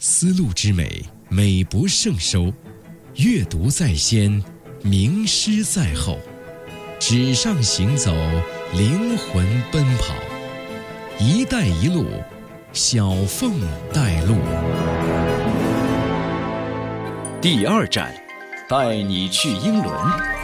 丝路之美，美不胜收。阅读在先，名师在后。纸上行走，灵魂奔跑。一带一路，小凤带路。第二站，带你去英伦。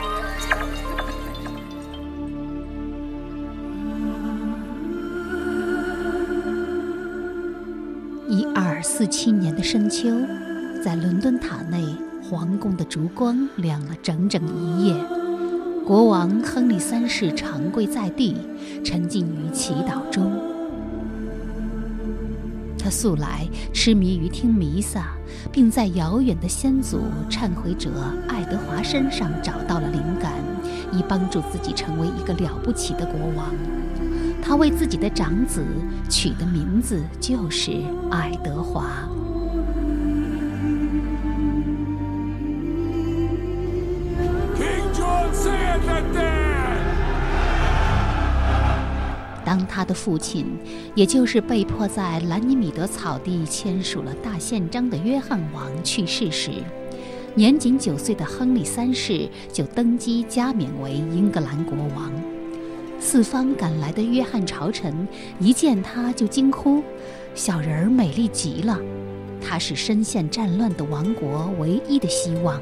四七年的深秋，在伦敦塔内，皇宫的烛光亮了整整一夜。国王亨利三世长跪在地，沉浸于祈祷中。他素来痴迷于听弥撒，并在遥远的先祖忏悔者爱德华身上找到了灵感，以帮助自己成为一个了不起的国王。他为自己的长子取的名字就是爱德华。当他的父亲，也就是被迫在兰尼米德草地签署了大宪章的约翰王去世时，年仅九岁的亨利三世就登基加冕为英格兰国王。四方赶来的约翰朝臣一见他就惊呼：“小人儿美丽极了！”他是深陷战乱的王国唯一的希望。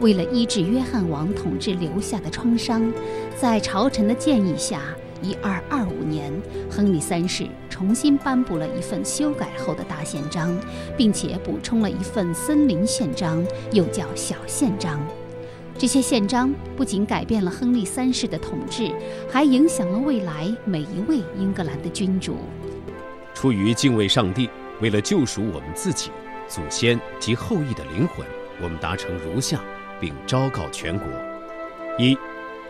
为了医治约翰王统治留下的创伤，在朝臣的建议下，一二二五年，亨利三世重新颁布了一份修改后的大宪章，并且补充了一份森林宪章，又叫小宪章。这些宪章不仅改变了亨利三世的统治，还影响了未来每一位英格兰的君主。出于敬畏上帝，为了救赎我们自己、祖先及后裔的灵魂，我们达成如下，并昭告全国：一、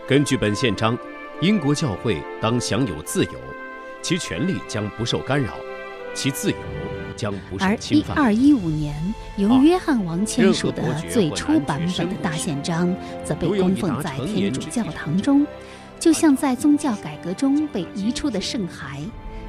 根据本宪章，英国教会当享有自由，其权利将不受干扰，其自由将不。而一二一五年由约翰王签署的最初版本的大宪章，则被供奉在天主教堂中，就像在宗教改革中被移出的圣骸。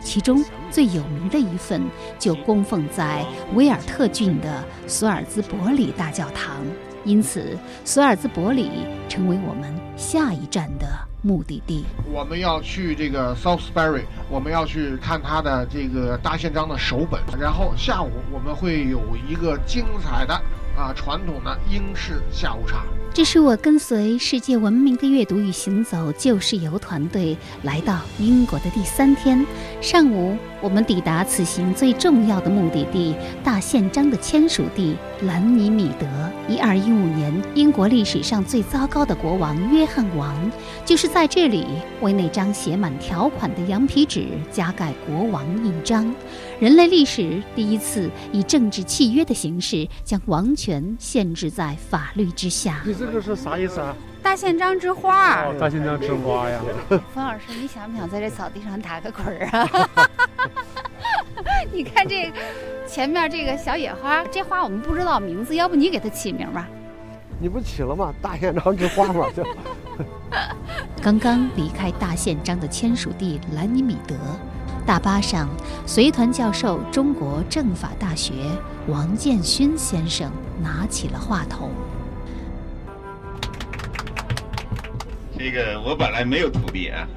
其中最有名的一份就供奉在威尔特郡的索尔兹伯里大教堂，因此索尔兹伯里成为我们下一站的。目的地，我们要去这个 Southbury，我们要去看他的这个大宪章的手本，然后下午我们会有一个精彩的啊传统的英式下午茶。这是我跟随世界闻名的阅读与行走旧事游团队来到英国的第三天。上午，我们抵达此行最重要的目的地——大宪章的签署地兰尼米德。一二一五年，英国历史上最糟糕的国王约翰王，就是在这里为那张写满条款的羊皮纸加盖国王印章。人类历史第一次以政治契约的形式将王权限制在法律之下。你这个是啥意思啊？大宪章之花。哦，大宪章之花呀。冯老师，你想不想在这草地上打个滚儿啊？你看这前面这个小野花，这花我们不知道名字，要不你给它起名吧？你不起了吗？大宪章之花嘛，就。刚刚离开大宪章的签署地兰尼米德。大巴上，随团教授、中国政法大学王建勋先生拿起了话筒。这个我本来没有土地啊，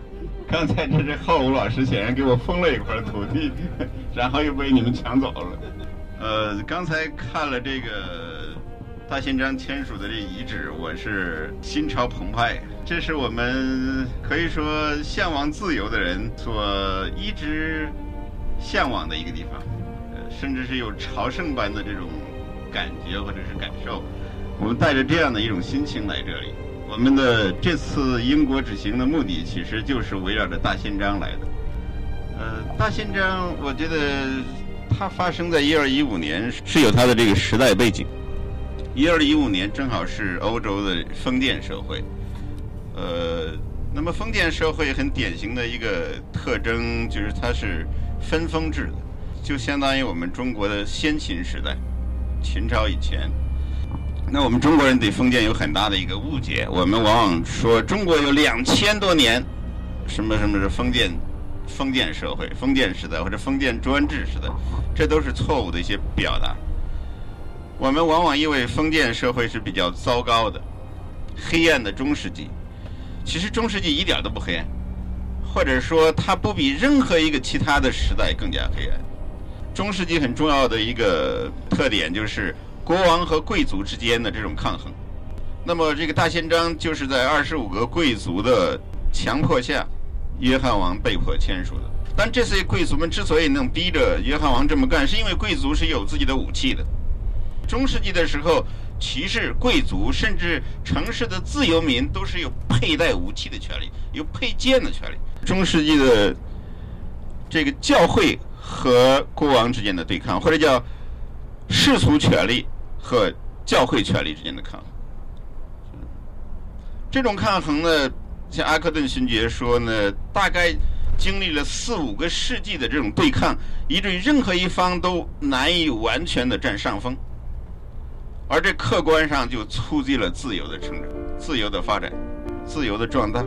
刚才这是浩武老师显然给我封了一块土地，然后又被你们抢走了。呃，刚才看了这个大宪章签署的这遗址，我是心潮澎湃。这是我们可以说向往自由的人所一直向往的一个地方，甚至是有朝圣般的这种感觉或者是感受。我们带着这样的一种心情来这里。我们的这次英国之行的目的其实就是围绕着大宪章来的。呃，大宪章，我觉得它发生在一二一五年是有它的这个时代背景。一二一五年正好是欧洲的封建社会。呃，那么封建社会很典型的一个特征就是它是分封制的，就相当于我们中国的先秦时代，秦朝以前。那我们中国人对封建有很大的一个误解，我们往往说中国有两千多年，什么什么是封建，封建社会、封建时代或者封建专制时代，这都是错误的一些表达。我们往往因为封建社会是比较糟糕的、黑暗的中世纪，其实中世纪一点都不黑暗，或者说它不比任何一个其他的时代更加黑暗。中世纪很重要的一个特点就是国王和贵族之间的这种抗衡。那么这个大宪章就是在二十五个贵族的强迫下，约翰王被迫签署的。但这些贵族们之所以能逼着约翰王这么干，是因为贵族是有自己的武器的。中世纪的时候，骑士、贵族甚至城市的自由民都是有佩戴武器的权利，有佩剑的权利。中世纪的这个教会和国王之间的对抗，或者叫世俗权利和教会权利之间的抗衡。这种抗衡呢，像阿克顿勋爵说呢，大概经历了四五个世纪的这种对抗，以至于任何一方都难以完全的占上风。而这客观上就促进了自由的成长、自由的发展、自由的壮大。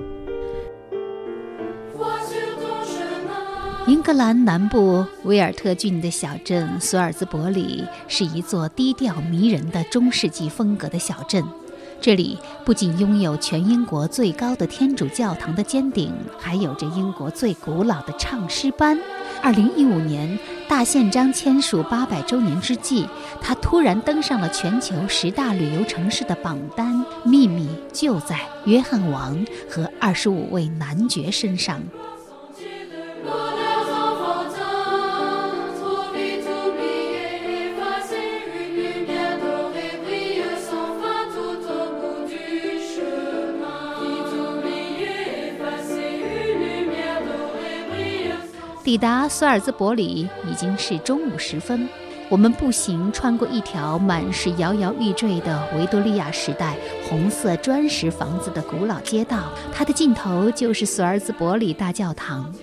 英格兰南部威尔特郡的小镇索尔兹伯里是一座低调迷人的中世纪风格的小镇。这里不仅拥有全英国最高的天主教堂的尖顶，还有着英国最古老的唱诗班。二零一五年大宪章签署八百周年之际，它突然登上了全球十大旅游城市的榜单。秘密就在约翰王和二十五位男爵身上。抵达索尔兹伯里已经是中午时分，我们步行穿过一条满是摇摇欲坠的维多利亚时代红色砖石房子的古老街道，它的尽头就是索尔兹伯里大教堂。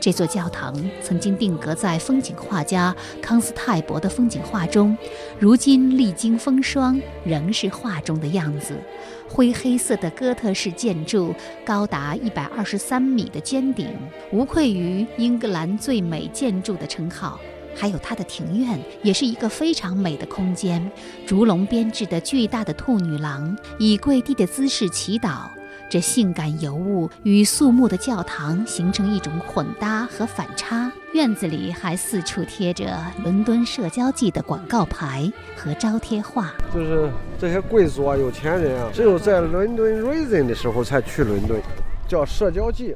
这座教堂曾经定格在风景画家康斯泰伯的风景画中，如今历经风霜，仍是画中的样子。灰黑色的哥特式建筑，高达一百二十三米的尖顶，无愧于英格兰最美建筑的称号。还有它的庭院，也是一个非常美的空间。竹笼编制的巨大的兔女郎，以跪地的姿势祈祷。这性感尤物与肃穆的教堂形成一种混搭和反差。院子里还四处贴着伦敦社交季的广告牌和招贴画。就是这些贵族啊、有钱人啊，只有在伦敦 Rising 的时候才去伦敦，叫社交季，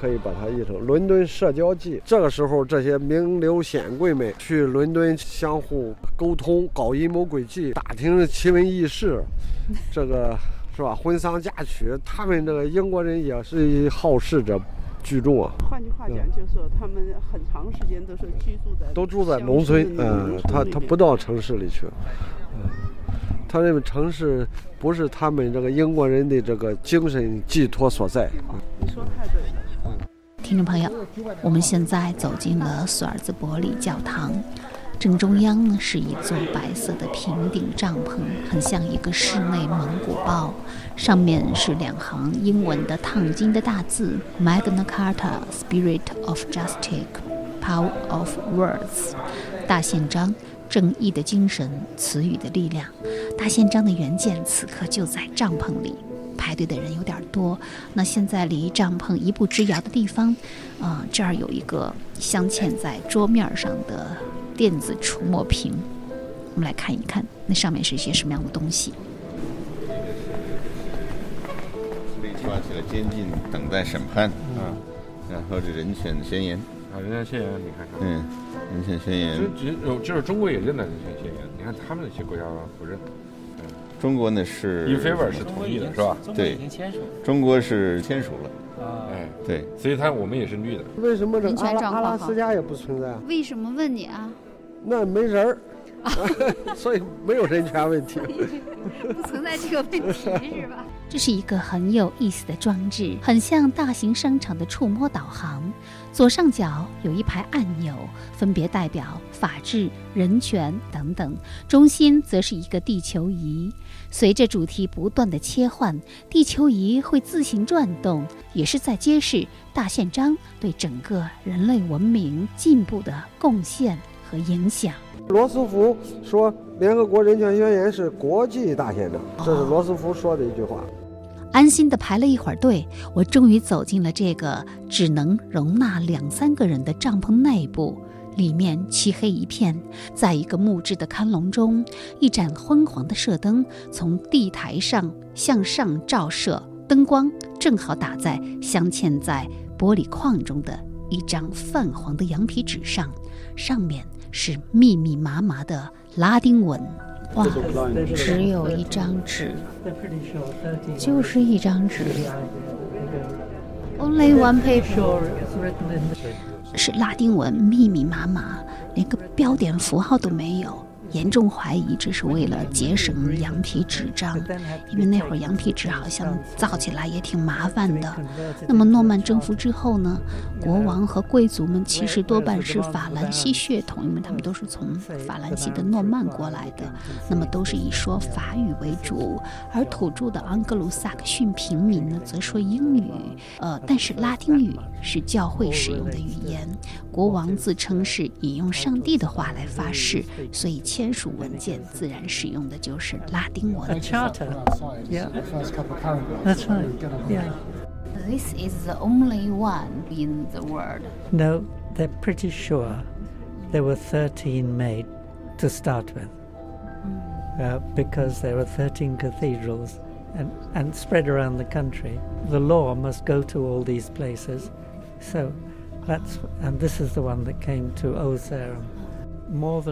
可以把它译成伦敦社交季。这个时候，这些名流显贵们去伦敦相互沟通、搞阴谋诡计、打听奇闻异事，这个。是吧？婚丧嫁娶，他们这个英国人也是好事者居众啊。换句话讲，就是说他们很长时间都是居住在都住在农村，嗯，他他不到城市里去，嗯，他认为城市不是他们这个英国人的这个精神寄托所在。你说太对了。听众朋友，我们现在走进了索尔兹伯里教堂。正中央呢是一座白色的平顶帐篷，很像一个室内蒙古包。上面是两行英文的烫金的大字：Magna Carta, Spirit of Justice, Power of Words。大宪章，正义的精神，词语的力量。大宪章的原件此刻就在帐篷里，排队的人有点多。那现在离帐篷一步之遥的地方，啊，这儿有一个镶嵌在桌面上的。电子触摸屏，我们来看一看，那上面是一些什么样的东西？抓起了监禁，等待审判。嗯，然后这人权宣言。啊，人权宣言，你看看。嗯，人权宣言。就就就是中国也认了人权宣言，你看他们那些国家不认。中国呢是。因菲尔是同意的，是吧？对。中国是签署了。啊。哎，对。所以他我们也是绿的。为什么这阿拉阿拉斯加也不存在啊？为什么问你啊？那没人儿，所以没有人权问题，不存在这个问题是吧？这是一个很有意思的装置，很像大型商场的触摸导航。左上角有一排按钮，分别代表法治、人权等等。中心则是一个地球仪，随着主题不断的切换，地球仪会自行转动，也是在揭示大宪章对整个人类文明进步的贡献。和影响。罗斯福说：“联合国人权宣言是国际大宪章。”这是罗斯福说的一句话。安心的排了一会儿队，我终于走进了这个只能容纳两三个人的帐篷内部。里面漆黑一片，在一个木质的龛笼中，一盏昏黄的射灯从地台上向上照射，灯光正好打在镶嵌在玻璃框中的一张泛黄的羊皮纸上，上面是密密麻麻的拉丁文。哇，只有一张纸，就是一张纸，Only one paper，是拉丁文，密密麻麻，连个标点符号都没有。严重怀疑这是为了节省羊皮纸张，因为那会儿羊皮纸好像造起来也挺麻烦的。那么诺曼征服之后呢？国王和贵族们其实多半是法兰西血统，因为他们都是从法兰西的诺曼过来的，那么都是以说法语为主，而土著的盎格鲁撒克逊平民呢，则说英语。呃，但是拉丁语是教会使用的语言，国王自称是引用上帝的话来发誓，所以。签署文件自然使用的就是拉丁文。A charter. Yeah. That's right. Yeah. This is the only one in the world. No, they're pretty sure there were 13 made to start with. Uh, because there are 13 cathedrals and, and spread around the country. The law must go to all these places. So that's, and this is the one that came to Osarum.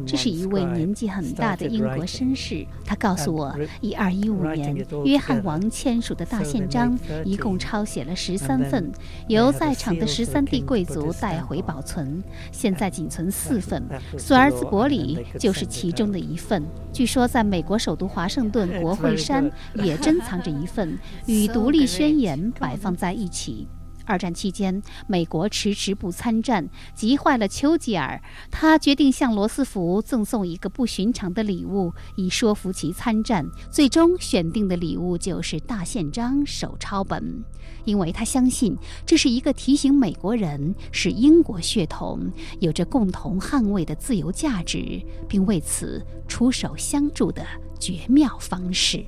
这是一位年纪很大的英国绅士，他告诉我，一二一五年约翰王签署的大宪章一共抄写了十三份，由在场的十三地贵族带回保存，现在仅存四份。索尔兹伯里就是其中的一份。据说在美国首都华盛顿国会山也珍藏着一份，与独立宣言摆放在一起。二战期间，美国迟迟不参战，急坏了丘吉尔。他决定向罗斯福赠送一个不寻常的礼物，以说服其参战。最终选定的礼物就是大宪章手抄本，因为他相信这是一个提醒美国人是英国血统，有着共同捍卫的自由价值，并为此出手相助的绝妙方式。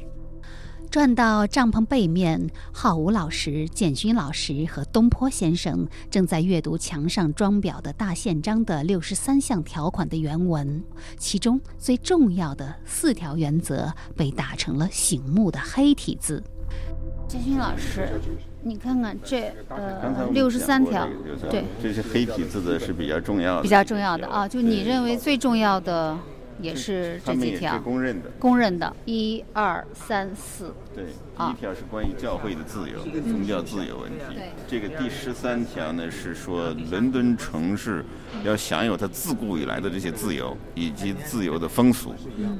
转到帐篷背面，浩武老师、建勋老师和东坡先生正在阅读墙上装裱的大宪章的六十三项条款的原文，其中最重要的四条原则被打成了醒目的黑体字。建勋老师，你看看这呃六十三条，对，这些黑体字的是比较重要的，比较重要的啊，就你认为最重要的。也是这几条公认的，公认的，一二三四。对，第一条是关于教会的自由、宗教自由问题。这个第十三条呢是说，伦敦城市要享有它自古以来的这些自由以及自由的风俗，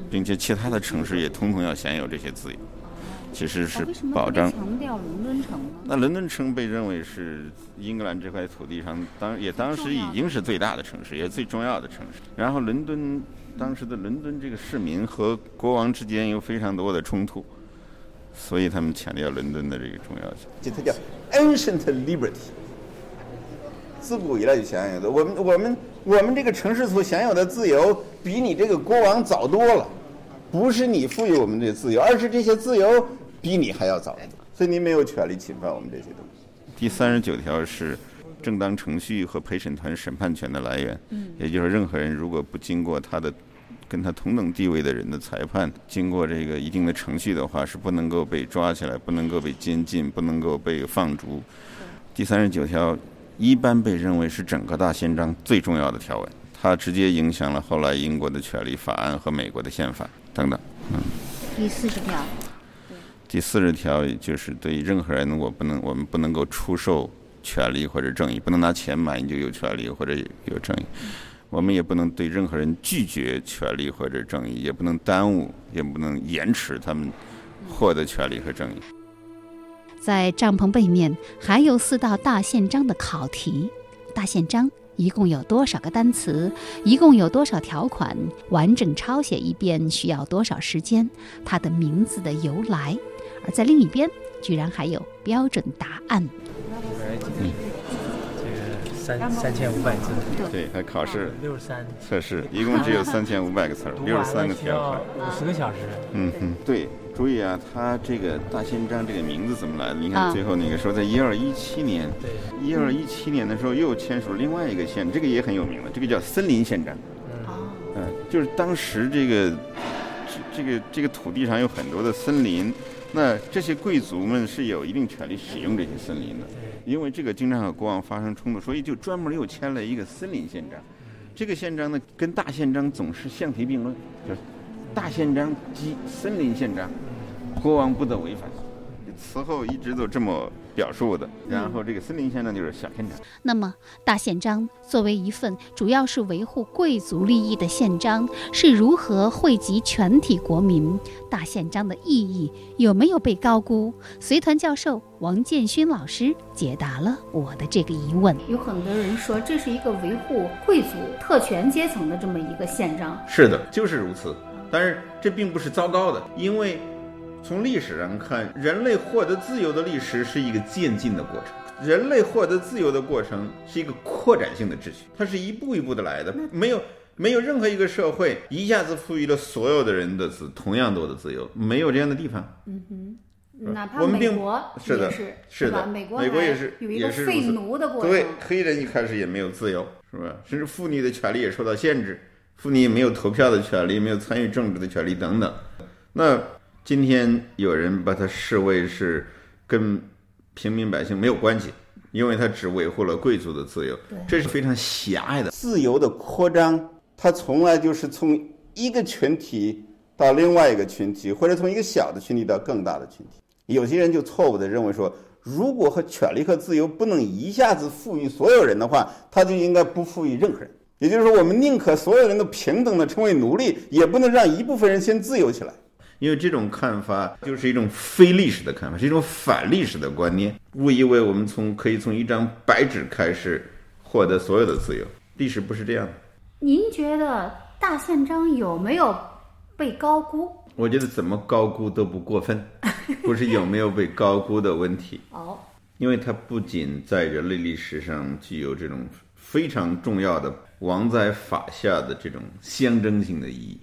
并且其他的城市也统统要享有这些自由。其实是保障。强调伦敦城那伦敦城被认为是英格兰这块土地上当也当时已经是最大的城市，也是最重要的城市。然后伦敦。当时的伦敦这个市民和国王之间有非常多的冲突，所以他们强调伦敦的这个重要性。这它叫 ancient liberty，自古以来就享有的。我们我们我们这个城市所享有的自由，比你这个国王早多了。不是你赋予我们这自由，而是这些自由比你还要早。所以您没有权利侵犯我们这些东西。第三十九条是。正当程序和陪审团审判权的来源，也就是任何人如果不经过他的跟他同等地位的人的裁判，经过这个一定的程序的话，是不能够被抓起来，不能够被监禁，不能够被放逐。第三十九条一般被认为是整个大宪章最重要的条文，它直接影响了后来英国的权利法案和美国的宪法等等。嗯。第四十条。第四十条就是对任何人，我不能，我们不能够出售。权利或者正义，不能拿钱买你就有权利或者有正义。我们也不能对任何人拒绝权利或者正义，也不能耽误，也不能延迟他们获得权利和正义。在帐篷背面还有四道大宪章的考题。大宪章一共有多少个单词？一共有多少条款？完整抄写一遍需要多少时间？它的名字的由来。而在另一边，居然还有标准答案。三三千五百字。对，还考试。六十三。测试一共只有三千五百个词儿，六十三个条款。五十个小时。嗯哼，对，注意啊，他这个大宪章这个名字怎么来的？你看最后那个说，在一二一七年，一二一七年的时候又签署另外一个宪，这个也很有名了，这个叫森林宪章。嗯，就是当时这个这这个这个土地上有很多的森林。那这些贵族们是有一定权利使用这些森林的，因为这个经常和国王发生冲突，所以就专门又签了一个森林宪章。这个宪章呢，跟大宪章总是相提并论，就是大宪章即森林宪章，国王不得违反。此后一直都这么表述的，然后这个森林宪章就是小宪章。那么大宪章作为一份主要是维护贵族利益的宪章，是如何惠及全体国民？大宪章的意义有没有被高估？随团教授王建勋老师解答了我的这个疑问。有很多人说这是一个维护贵族特权阶层的这么一个宪章。是的，就是如此。但是这并不是糟糕的，因为。从历史上看，人类获得自由的历史是一个渐进的过程。人类获得自由的过程是一个扩展性的秩序，它是一步一步的来的。没有没有任何一个社会一下子赋予了所有的人的自同样多的自由，没有这样的地方。嗯哼，哪怕美国是的，是的，美国美国也是有一个废奴的过程。对，黑人一开始也没有自由，是吧？甚至妇女的权利也受到限制，妇女也没有投票的权利，没有参与政治的权利等等。那。今天有人把它视为是跟平民百姓没有关系，因为它只维护了贵族的自由，这是非常狭隘的。自由的扩张，它从来就是从一个群体到另外一个群体，或者从一个小的群体到更大的群体。有些人就错误的认为说，如果和权利和自由不能一下子赋予所有人的话，他就应该不赋予任何人。也就是说，我们宁可所有人都平等的成为奴隶，也不能让一部分人先自由起来。因为这种看法就是一种非历史的看法，是一种反历史的观念，误以为我们从可以从一张白纸开始获得所有的自由。历史不是这样的。您觉得大宪章有没有被高估？我觉得怎么高估都不过分，不是有没有被高估的问题。哦，因为它不仅在人类历史上具有这种非常重要的王在法下的这种象征性的意义。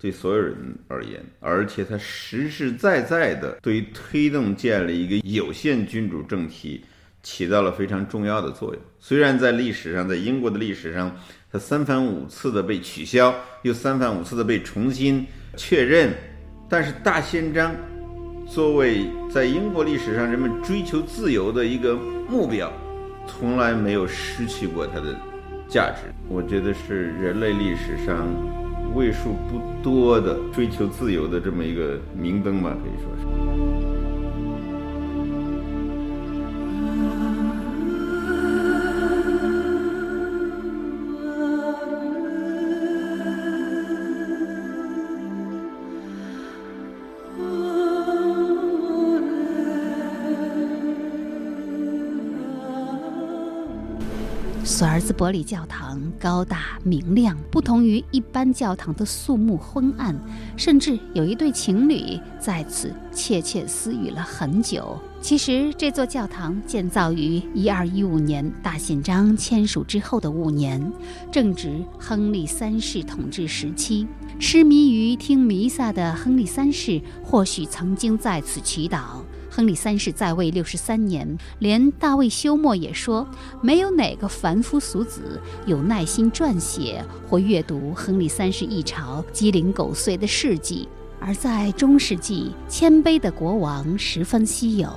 对所有人而言，而且它实实在在的对于推动建立一个有限君主政体起到了非常重要的作用。虽然在历史上，在英国的历史上，它三番五次的被取消，又三番五次的被重新确认，但是大宪章作为在英国历史上人们追求自由的一个目标，从来没有失去过它的价值。我觉得是人类历史上。为数不多的追求自由的这么一个明灯吧，可以说是。索尔兹伯里教堂高大明亮，不同于一般教堂的肃穆昏暗，甚至有一对情侣在此窃窃私语了很久。其实，这座教堂建造于一二一五年大宪章签署之后的五年，正值亨利三世统治时期。痴迷于听弥撒的亨利三世，或许曾经在此祈祷。亨利三世在位六十三年，连大卫休谟也说，没有哪个凡夫俗子有耐心撰写或阅读亨利三世一朝鸡零狗碎的事迹。而在中世纪，谦卑的国王十分稀有。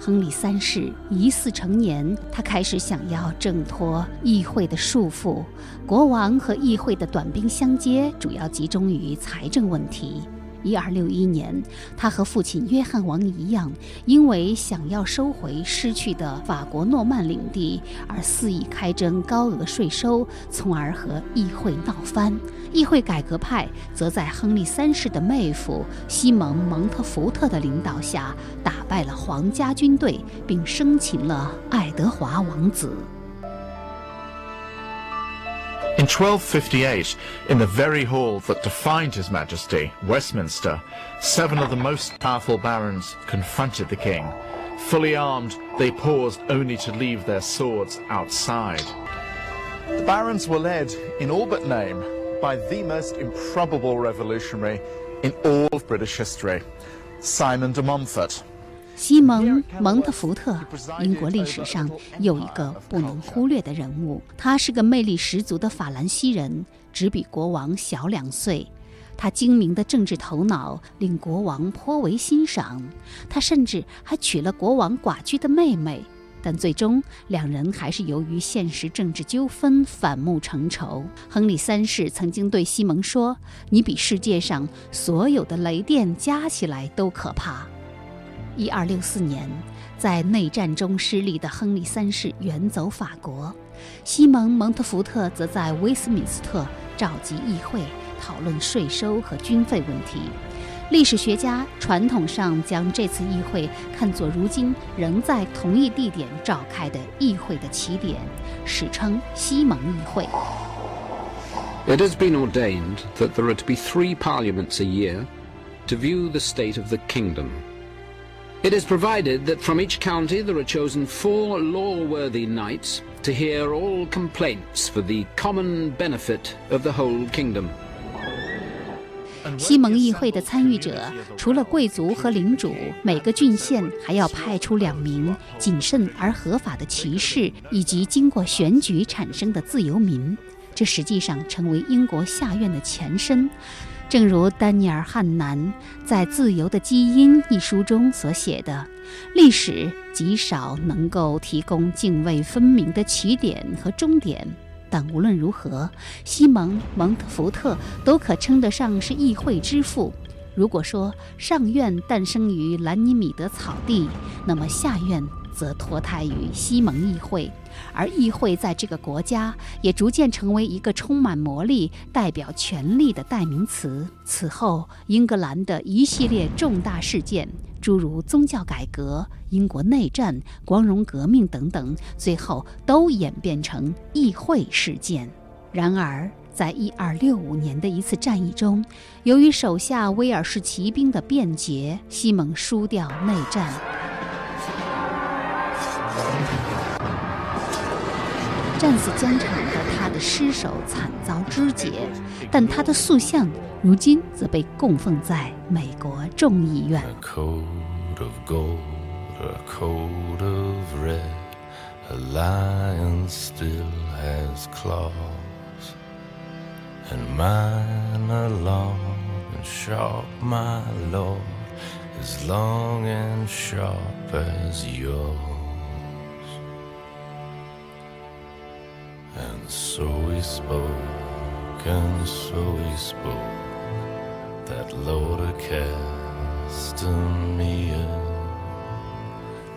亨利三世疑似成年，他开始想要挣脱议会的束缚。国王和议会的短兵相接，主要集中于财政问题。一二六一年，他和父亲约翰王一样，因为想要收回失去的法国诺曼领地，而肆意开征高额税收，从而和议会闹翻。议会改革派则在亨利三世的妹夫西蒙·蒙特福特的领导下，打败了皇家军队，并生擒了爱德华王子。In 1258, in the very hall that defined His Majesty, Westminster, seven of the most powerful barons confronted the king. Fully armed, they paused only to leave their swords outside. The barons were led, in all but name, by the most improbable revolutionary in all of British history, Simon de Montfort. 西蒙·蒙特福特，英国历史上有一个不能忽略的人物。他是个魅力十足的法兰西人，只比国王小两岁。他精明的政治头脑令国王颇为欣赏，他甚至还娶了国王寡居的妹妹。但最终，两人还是由于现实政治纠纷反目成仇。亨利三世曾经对西蒙说：“你比世界上所有的雷电加起来都可怕。”一二六四年，在内战中失利的亨利三世远走法国，西蒙·蒙特福特则在威斯敏斯特召集议会，讨论税收和军费问题。历史学家传统上将这次议会看作如今仍在同一地点召开的议会的起点，史称西蒙议会。It has been ordained that there are to be three parliaments a year to view the state of the kingdom. It is provided that from each county there are chosen four law-worthy knights to hear all complaints for the common benefit of the whole kingdom. 西蒙议会的参与者除了贵族和领主，每个郡县还要派出两名谨慎而合法的骑士，以及经过选举产生的自由民。这实际上成为英国下院的前身。正如丹尼尔·汉南在《自由的基因》一书中所写的，历史极少能够提供泾渭分明的起点和终点。但无论如何，西蒙·蒙特福特都可称得上是议会之父。如果说上院诞生于兰尼米德草地，那么下院则脱胎于西蒙议会。而议会在这个国家也逐渐成为一个充满魔力、代表权力的代名词。此后，英格兰的一系列重大事件，诸如宗教改革、英国内战、光荣革命等等，最后都演变成议会事件。然而，在一二六五年的一次战役中，由于手下威尔士骑兵的便捷，西蒙输掉内战。战死疆场的他的尸首惨遭肢解，但他的塑像如今则被供奉在美国众议院。And so we spoke, and so we spoke, that Lord of Castamere.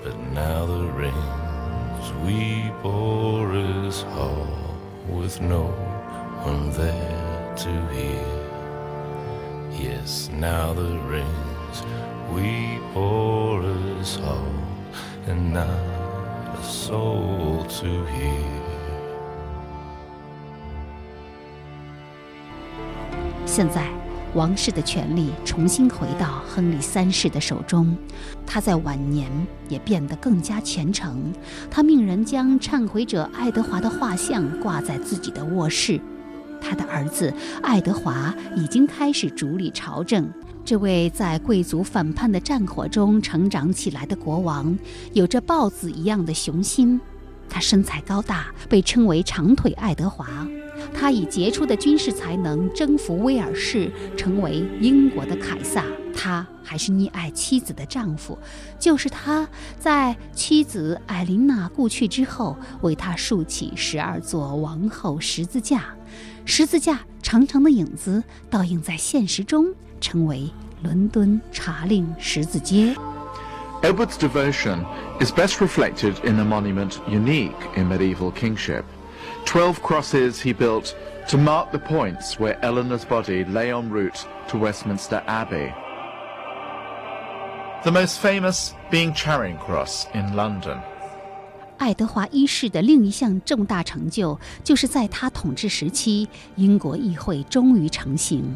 But now the rains we bore is hall, with no one there to hear. Yes, now the rains we bore is hall, and not a soul to hear. 现在，王室的权力重新回到亨利三世的手中。他在晚年也变得更加虔诚。他命人将忏悔者爱德华的画像挂在自己的卧室。他的儿子爱德华已经开始主理朝政。这位在贵族反叛的战火中成长起来的国王，有着豹子一样的雄心。他身材高大，被称为“长腿爱德华”。他以杰出的军事才能征服威尔士，成为英国的凯撒。他还是溺爱妻子的丈夫，就是他在妻子艾琳娜故去之后，为他竖起十二座王后十字架。十字架长长的影子倒映在现实中，成为伦敦查令十字街。Edward's devotion is best reflected in a monument unique in medieval kingship. Twelve crosses he built to mark the points where Eleanor's body lay en route to Westminster Abbey. The most famous being Charing Cross in London. 爱德华一世的另一项重大成就，就是在他统治时期，英国议会终于成型。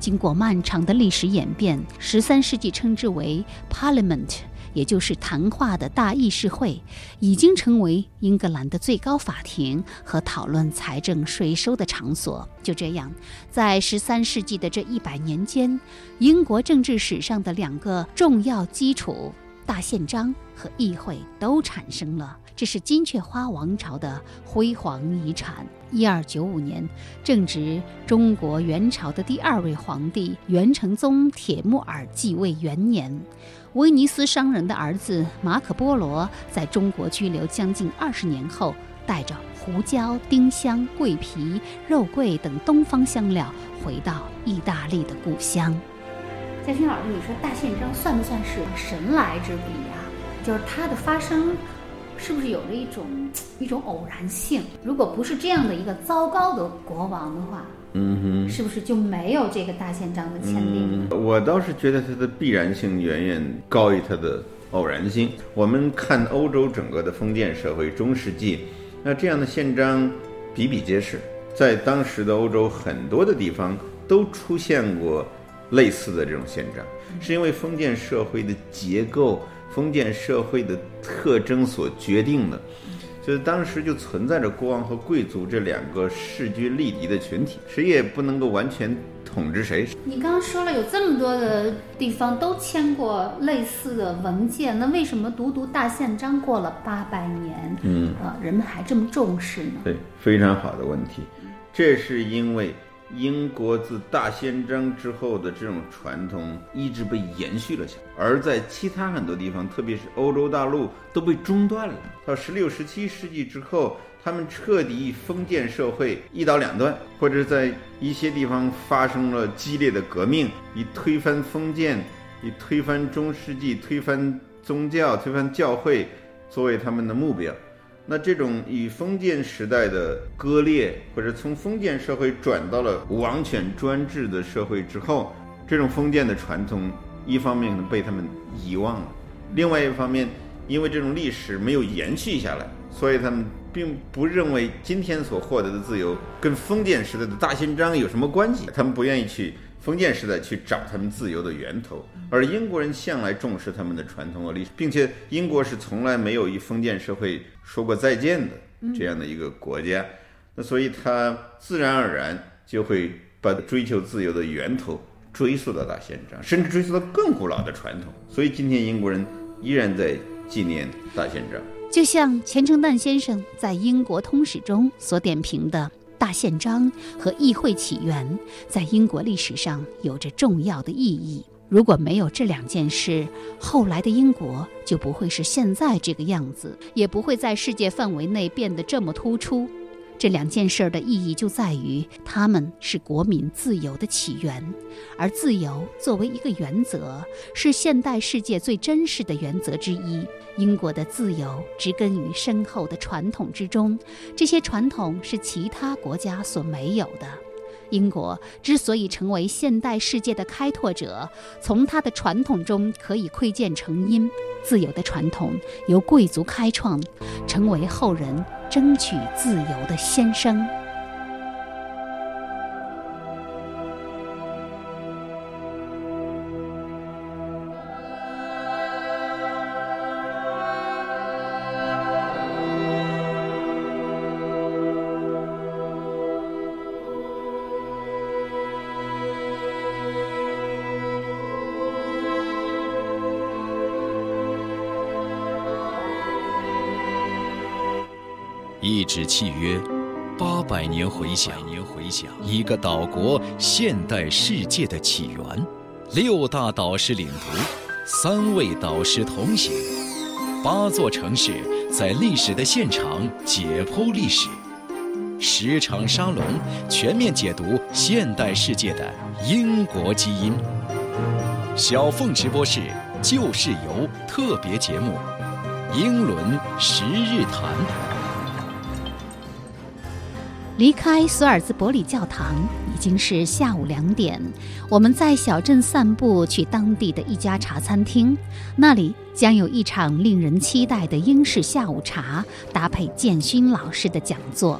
经过漫长的历史演变，十三世纪称之为 Parliament， 也就是谈话的大议事会，已经成为英格兰的最高法庭和讨论财政税收的场所。就这样，在十三世纪的这一百年间，英国政治史上的两个重要基础——大宪章和议会——都产生了。这是金雀花王朝的辉煌遗产。一二九五年，正值中国元朝的第二位皇帝元成宗铁木儿继位元年，威尼斯商人的儿子马可·波罗在中国居留将近二十年后，带着胡椒、丁香、桂皮、肉桂等东方香料回到意大利的故乡。嘉欣老师，你说大宪章算不算是神来之笔呀？就是它的发生。是不是有着一种一种偶然性？如果不是这样的一个糟糕的国王的话，嗯哼，是不是就没有这个大宪章的签订？我倒是觉得它的必然性远远高于它的偶然性。我们看欧洲整个的封建社会中世纪，那这样的宪章比比皆是，在当时的欧洲很多的地方都出现过类似的这种宪章，是因为封建社会的结构。封建社会的特征所决定的，就是当时就存在着国王和贵族这两个势均力敌的群体，谁也不能够完全统治谁。你刚刚说了有这么多的地方都签过类似的文件，那为什么独独大宪章过了八百年，嗯，啊，人们还这么重视呢？对，非常好的问题，这是因为。英国自大宪章之后的这种传统一直被延续了下来，而在其他很多地方，特别是欧洲大陆，都被中断了。到十六、十七世纪之后，他们彻底封建社会一刀两断，或者在一些地方发生了激烈的革命，以推翻封建、以推翻中世纪、推翻宗教、推翻教会作为他们的目标。那这种以封建时代的割裂，或者从封建社会转到了王权专制的社会之后，这种封建的传统，一方面被他们遗忘了，另外一方面，因为这种历史没有延续下来，所以他们并不认为今天所获得的自由跟封建时代的大宪章有什么关系，他们不愿意去。封建时代去找他们自由的源头，而英国人向来重视他们的传统和历史，并且英国是从来没有与封建社会说过再见的这样的一个国家，那所以他自然而然就会把追求自由的源头追溯到大宪章，甚至追溯到更古老的传统。所以今天英国人依然在纪念大宪章，就像钱承旦先生在英国通史中所点评的。大宪章和议会起源在英国历史上有着重要的意义。如果没有这两件事，后来的英国就不会是现在这个样子，也不会在世界范围内变得这么突出。这两件事儿的意义就在于，他们是国民自由的起源，而自由作为一个原则，是现代世界最真实的原则之一。英国的自由植根于深厚的传统之中，这些传统是其他国家所没有的。英国之所以成为现代世界的开拓者，从它的传统中可以窥见成因。自由的传统由贵族开创，成为后人争取自由的先声。年回想，年回想，一个岛国现代世界的起源，六大导师领读，三位导师同行，八座城市在历史的现场解剖历史，十场沙龙全面解读现代世界的英国基因。小凤直播室旧事游特别节目，英伦十日谈。离开索尔兹伯里教堂已经是下午两点，我们在小镇散步，去当地的一家茶餐厅，那里将有一场令人期待的英式下午茶，搭配建勋老师的讲座。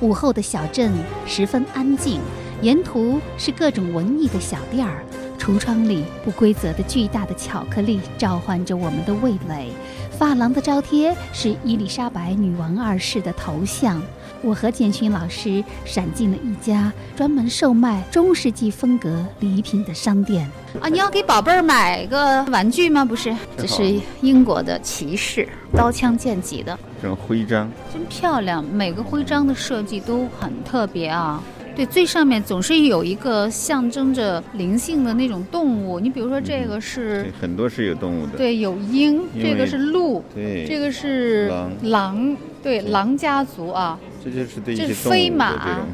午后的小镇十分安静，沿途是各种文艺的小店儿。橱窗里不规则的巨大的巧克力召唤着我们的味蕾，发廊的招贴是伊丽莎白女王二世的头像。我和建勋老师闪进了一家专门售卖中世纪风格礼品的商店。啊，你要给宝贝儿买个玩具吗？不是，这是英国的骑士，刀枪剑戟的，这种徽章真漂亮。每个徽章的设计都很特别啊。对，最上面总是有一个象征着灵性的那种动物。你比如说，这个是很多是有动物的，对，有鹰，这个是鹿，对，这个是狼，狼，对，狼家族啊。这就是对一这是些动物的飞马这种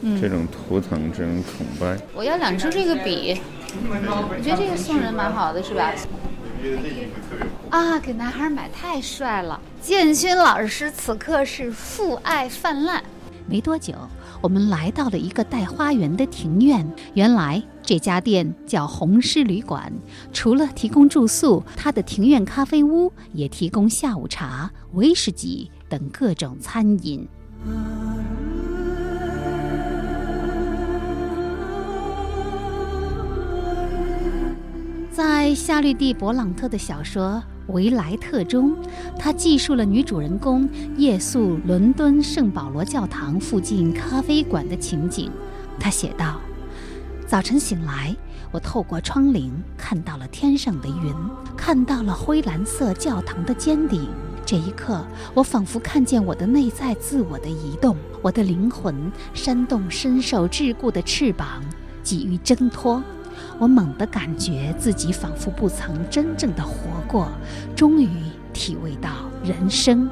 嗯这种图腾、这种崇拜。我要两支这个笔，我觉得这个送人蛮好的，是吧？啊，给男孩买太帅了！建勋老师此刻是父爱泛滥。没多久，我们来到了一个带花园的庭院。原来这家店叫红狮旅馆，除了提供住宿，它的庭院咖啡屋也提供下午茶、威士忌等各种餐饮。在夏绿蒂·勃朗特的小说《维莱特》中，他记述了女主人公夜宿伦敦圣保罗教堂附近咖啡馆的情景。他写道：“早晨醒来，我透过窗棂看到了天上的云，看到了灰蓝色教堂的尖顶。这一刻，我仿佛看见我的内在自我的移动，我的灵魂扇动深受桎梏的翅膀，急于挣脱。”我猛地感觉自己仿佛不曾真正的活过，终于体味到人生。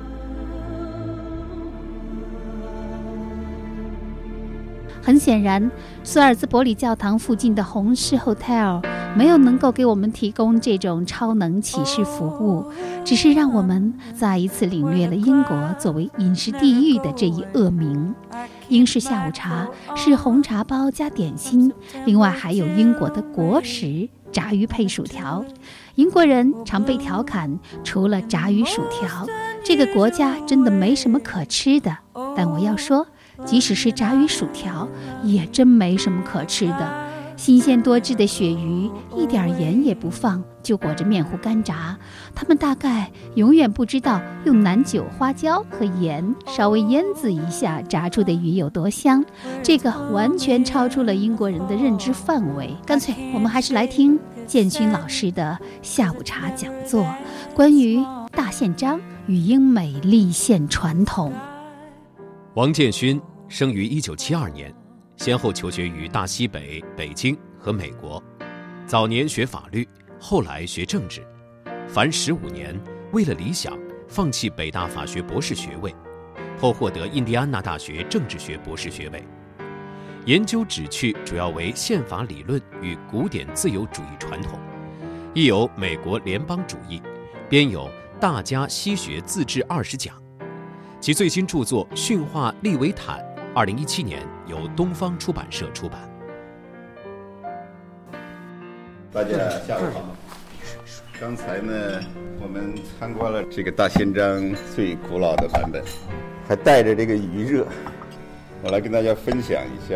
很显然，苏尔兹伯里教堂附近的红狮 Hotel 没有能够给我们提供这种超能启示服务，只是让我们再一次领略了英国作为饮食地狱的这一恶名。英式下午茶是红茶包加点心，另外还有英国的国食炸鱼配薯条。英国人常被调侃，除了炸鱼薯条，这个国家真的没什么可吃的。但我要说，即使是炸鱼薯条，也真没什么可吃的。新鲜多汁的鳕鱼，一点盐也不放，就裹着面糊干炸。他们大概永远不知道用南酒、花椒和盐稍微腌渍一下炸出的鱼有多香。这个完全超出了英国人的认知范围。干脆，我们还是来听建勋老师的下午茶讲座，关于大宪章与英美立宪传统。王建勋生于1972年，先后求学于大西北、北京和美国。早年学法律，后来学政治。凡十五年，为了理想，放弃北大法学博士学位，后获得印第安纳大学政治学博士学位。研究旨趣主要为宪法理论与古典自由主义传统，亦有美国联邦主义，编有《大家西学自治二十讲》。其最新著作《驯化利维坦》，二零一七年由东方出版社出版。大家下午好。刚才呢，我们参观了这个大宪章最古老的版本，还带着这个余热。我来跟大家分享一下，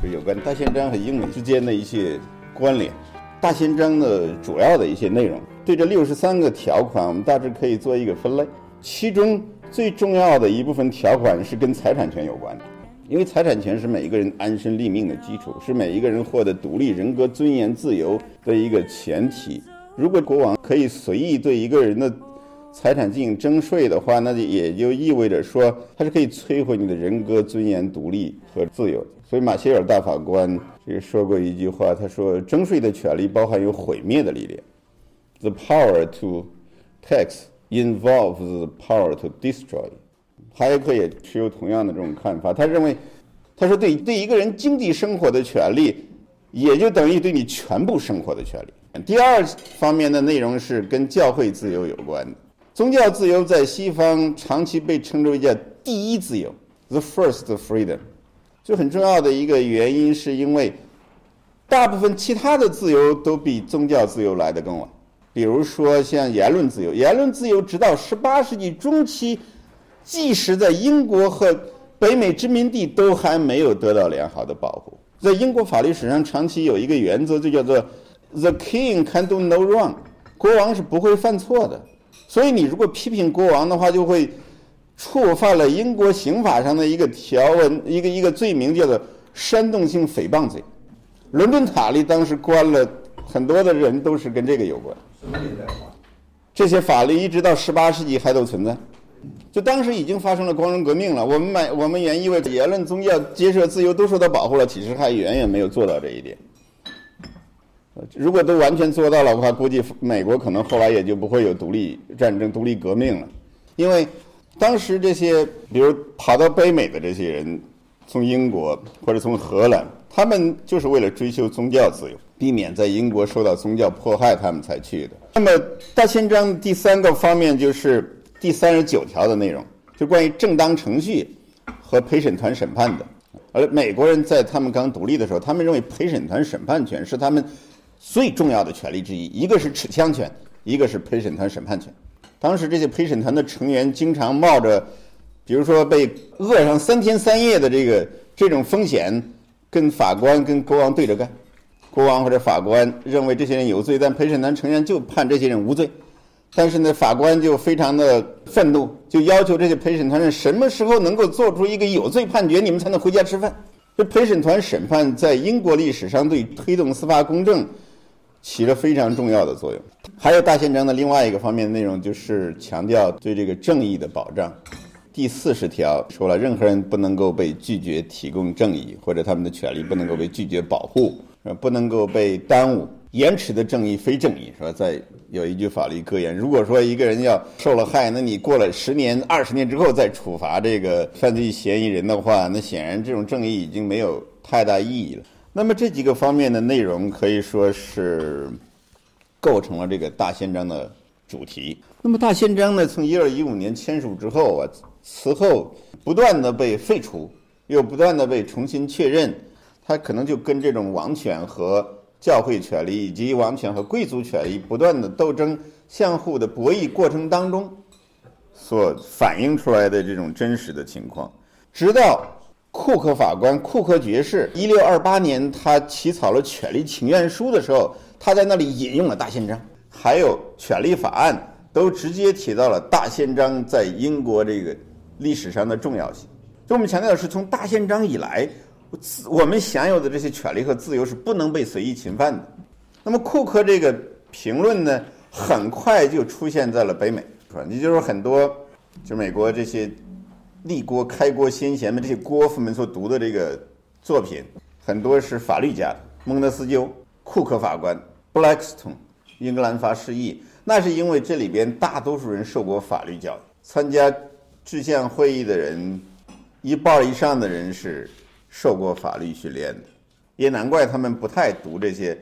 就有关大宪章和英美之间的一些关联。大宪章的主要的一些内容，对这六十三个条款，我们大致可以做一个分类。其中最重要的一部分条款是跟财产权有关的，因为财产权是每一个人安身立命的基础，是每一个人获得独立人格尊严、自由的一个前提。如果国王可以随意对一个人的财产进行征税的话，那就也就意味着说他是可以摧毁你的人格尊严、独立和自由。所以马歇尔大法官这说过一句话，他说：“征税的权利包含有毁灭的力量。”The power to tax involves the power to destroy。哈耶克也持有同样的这种看法，他认为，他说对对一个人经济生活的权利，也就等于对你全部生活的权利。第二方面的内容是跟教会自由有关的。宗教自由在西方长期被称之为叫第一自由 （the first freedom）。就很重要的一个原因，是因为大部分其他的自由都比宗教自由来得更晚。比如说像言论自由，言论自由直到18世纪中期，即使在英国和北美殖民地都还没有得到良好的保护。在英国法律史上，长期有一个原则，就叫做 “the king can do no wrong”，国王是不会犯错的。所以你如果批评国王的话，就会触犯了英国刑法上的一个条文，一个一个罪名，叫做煽动性诽谤罪。伦敦塔利当时关了很多的人，都是跟这个有关。什么年代这些法律一直到十八世纪还都存在。就当时已经发生了光荣革命了，我们买我们原以为言论、宗教、结社自由都受到保护了，其实还远远没有做到这一点。如果都完全做到了的话，估计美国可能后来也就不会有独立战争、独立革命了。因为当时这些，比如跑到北美的这些人，从英国或者从荷兰，他们就是为了追求宗教自由，避免在英国受到宗教迫害，他们才去的。那么大宪章第三个方面就是第三十九条的内容，就关于正当程序和陪审团审判的。而美国人在他们刚独立的时候，他们认为陪审团审判权是他们。最重要的权利之一，一个是持枪权，一个是陪审团审判权。当时这些陪审团的成员经常冒着，比如说被饿上三天三夜的这个这种风险，跟法官、跟国王对着干。国王或者法官认为这些人有罪，但陪审团成员就判这些人无罪。但是呢，法官就非常的愤怒，就要求这些陪审团人什么时候能够做出一个有罪判决，你们才能回家吃饭。这陪审团审判在英国历史上对推动司法公正。起了非常重要的作用。还有大宪章的另外一个方面内容，就是强调对这个正义的保障。第四十条说了，任何人不能够被拒绝提供正义，或者他们的权利不能够被拒绝保护，不能够被耽误。延迟的正义非正义，是吧？在有一句法律格言：如果说一个人要受了害，那你过了十年、二十年之后再处罚这个犯罪嫌疑人的话，那显然这种正义已经没有太大意义了。那么这几个方面的内容可以说是构成了这个大宪章的主题。那么大宪章呢，从一二一五年签署之后啊，此后不断的被废除，又不断的被重新确认，它可能就跟这种王权和教会权利以及王权和贵族权利不断的斗争、相互的博弈过程当中所反映出来的这种真实的情况，直到。库克法官、库克爵士，一六二八年他起草了权利请愿书的时候，他在那里引用了大宪章，还有权利法案，都直接提到了大宪章在英国这个历史上的重要性。就我们强调的是，从大宪章以来，我们享有的这些权利和自由是不能被随意侵犯的。那么库克这个评论呢，很快就出现在了北美，是吧？也就是很多，就美国这些。立国开国先贤们这些国父们所读的这个作品，很多是法律家，蒙德斯鸠、库克法官、布莱克斯通、英格兰法释义。那是因为这里边大多数人受过法律教育，参加制宪会议的人，一半以上的人是受过法律训练的，也难怪他们不太读这些。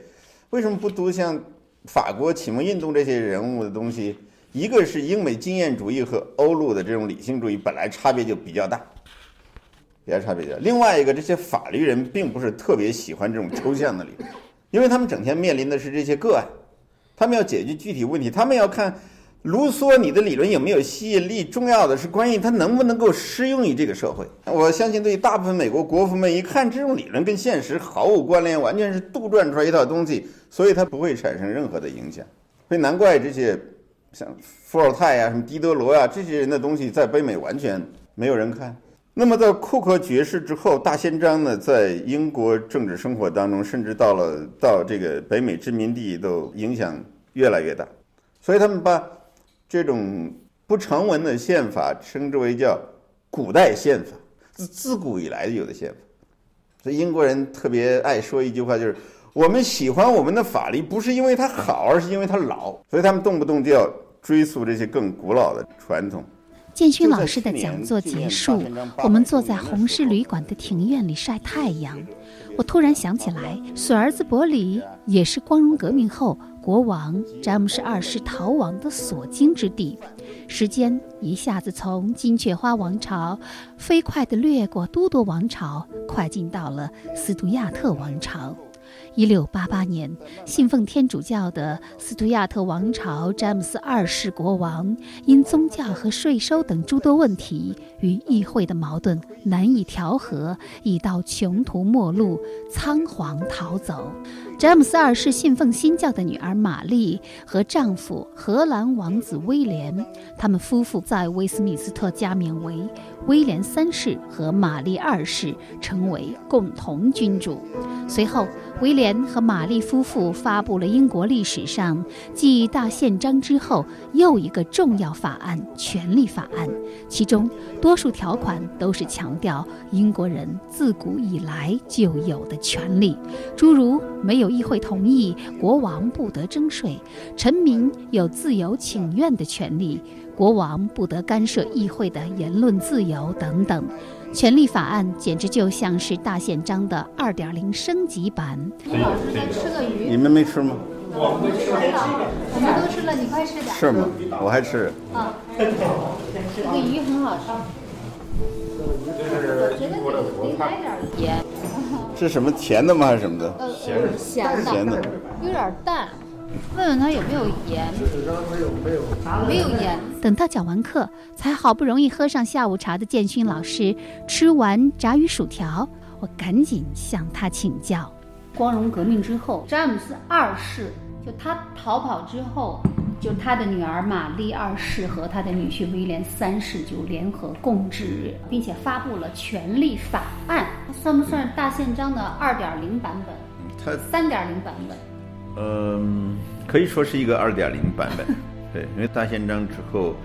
为什么不读像法国启蒙运动这些人物的东西？一个是英美经验主义和欧陆的这种理性主义本来差别就比较大，比较差别大。另外一个，这些法律人并不是特别喜欢这种抽象的理论，因为他们整天面临的是这些个案，他们要解决具体问题，他们要看卢梭你的理论有没有吸引力，重要的是关于它能不能够适用于这个社会。我相信对大部分美国国父们一看这种理论跟现实毫无关联，完全是杜撰出来一套东西，所以它不会产生任何的影响。所以难怪这些。像伏尔泰呀、什么狄德罗呀这些人的东西，在北美完全没有人看。那么，在库克爵士之后，大宪章呢，在英国政治生活当中，甚至到了到这个北美殖民地，都影响越来越大。所以，他们把这种不成文的宪法称之为叫古代宪法，自自古以来有的宪法。所以，英国人特别爱说一句话，就是。我们喜欢我们的法律，不是因为它好，而是因为它老，所以他们动不动就要追溯这些更古老的传统。建勋老师的讲座结束，我们坐在红狮旅馆的庭院里晒太阳。我突然想起来，索尔兹伯里也是光荣革命后国王詹姆士二世逃亡的所经之地。时间一下子从金雀花王朝飞快地掠过都铎王朝，快进到了斯图亚特王朝。一六八八年，信奉天主教的斯图亚特王朝詹姆斯二世国王因宗教和税收等诸多问题与议会的矛盾难以调和，已到穷途末路，仓皇逃走。詹姆斯二世信奉新教的女儿玛丽和丈夫荷兰王子威廉，他们夫妇在威斯敏斯特加冕为威廉三世和玛丽二世，成为共同君主。随后，威廉和玛丽夫妇发布了英国历史上继大宪章之后又一个重要法案——权利法案，其中多数条款都是强调英国人自古以来就有的权利，诸如没有。议会同意，国王不得征税；臣民有自由请愿的权利；国王不得干涉议会的言论自由等等。权利法案简直就像是大宪章的二点零升级版。老师再吃个鱼，你们没吃吗？我们吃了，我们都吃了，你快吃点。是吗？我还吃。啊，这个鱼很好吃。我觉得得来点盐。是什么甜的吗？还是什么的？呃，咸的，咸的，有点淡。问问他有没有盐？没有盐。等到讲完课，才好不容易喝上下午茶的建勋老师吃完炸鱼薯条，我赶紧向他请教。光荣革命之后，詹姆斯二世就他逃跑之后。就他的女儿玛丽二世和他的女婿威廉三世就联合共治，并且发布了权力法案。它算不算大宪章的二点零版本？它三点零版本。嗯，可以说是一个二点零版本。对，因为大宪章之后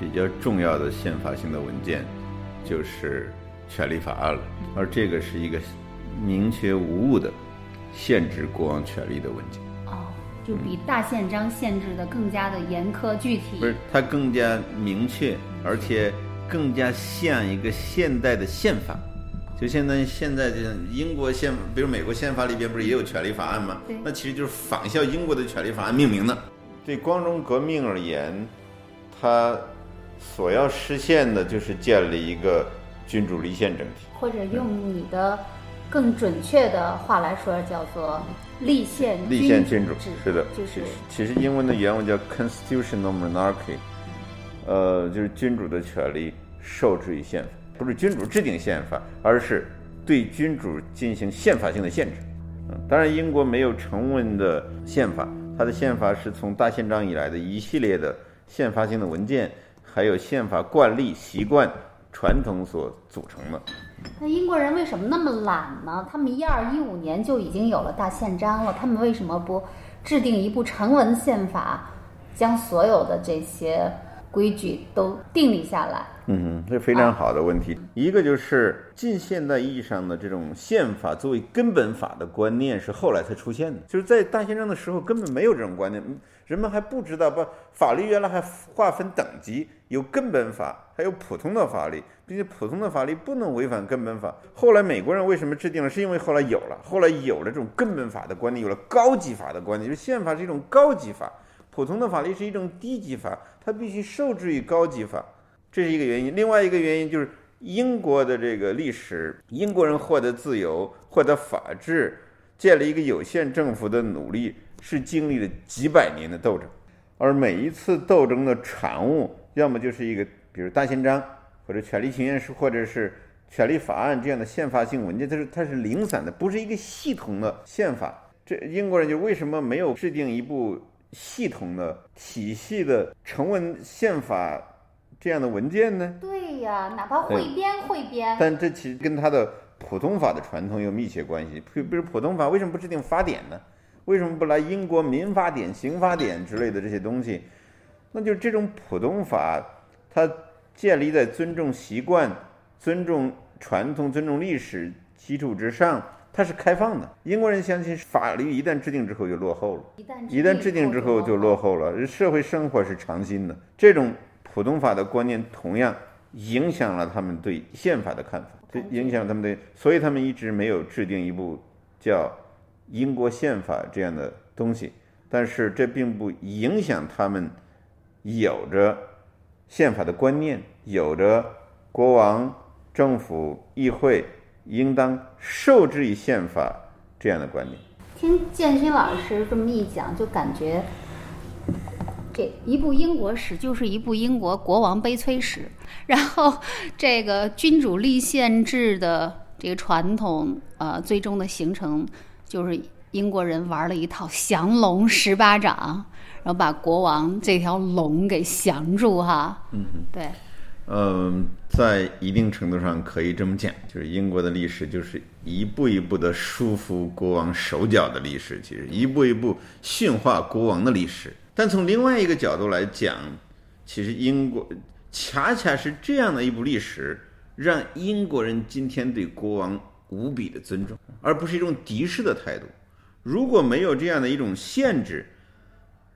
比较重要的宪法性的文件就是权利法案了，而这个是一个明确无误的限制国王权力的文件。哦就比大宪章限制的更加的严苛具体，不是它更加明确，而且更加像一个现代的宪法。就现在现在这英国宪，比如美国宪法里边不是也有权利法案吗？那其实就是仿效英国的权利法案命名的。对光荣革命而言，它所要实现的就是建立一个君主立宪政体，或者用你的更准确的话来说，叫做。立宪立宪君主是的，就是其实英文的原文叫 constitutional monarchy，呃，就是君主的权利受制于宪法，不是君主制定宪法，而是对君主进行宪法性的限制。嗯，当然英国没有成文的宪法，它的宪法是从大宪章以来的一系列的宪法性的文件，还有宪法惯例、习惯、传统所组成的。那英国人为什么那么懒呢？他们一二一五年就已经有了大宪章了，他们为什么不制定一部成文宪法，将所有的这些规矩都订立下来？嗯，这非常好的问题。一个就是近现代意义上的这种宪法作为根本法的观念是后来才出现的，就是在大宪章的时候根本没有这种观念，人们还不知道把法律原来还划分等级，有根本法，还有普通的法律。并且普通的法律不能违反根本法。后来美国人为什么制定了？是因为后来有了，后来有了这种根本法的观念，有了高级法的观念，就是宪法是一种高级法，普通的法律是一种低级法，它必须受制于高级法，这是一个原因。另外一个原因就是英国的这个历史，英国人获得自由、获得法治、建立一个有限政府的努力，是经历了几百年的斗争，而每一次斗争的产物，要么就是一个，比如大宪章。或者权利请愿书，或者是权利法案这样的宪法性文件，它是它是零散的，不是一个系统的宪法。这英国人就为什么没有制定一部系统的体系的成文宪法这样的文件呢？对呀，哪怕汇编汇编。但这其实跟他的普通法的传统有密切关系。比比如普通法为什么不制定法典呢？为什么不来英国民法典、刑法典之类的这些东西？那就是这种普通法，它。建立在尊重习惯、尊重传统、尊重历史基础之上，它是开放的。英国人相信，法律一旦制定之后就落后了，一旦制定之后就落后了。社会生活是常新的，这种普通法的观念同样影响了他们对宪法的看法，这影响他们的，所以他们一直没有制定一部叫英国宪法这样的东西。但是这并不影响他们有着。宪法的观念有着国王、政府、议会应当受制于宪法这样的观念。听建勋老师这么一讲，就感觉这一部英国史就是一部英国国王悲催史。然后这个君主立宪制的这个传统，呃，最终的形成就是英国人玩了一套降龙十八掌，然后把国王这条龙给降住哈。嗯对。嗯，在一定程度上可以这么讲，就是英国的历史就是一步一步的束缚国王手脚的历史，其实一步一步驯化国王的历史。但从另外一个角度来讲，其实英国恰恰是这样的一部历史，让英国人今天对国王无比的尊重，而不是一种敌视的态度。如果没有这样的一种限制，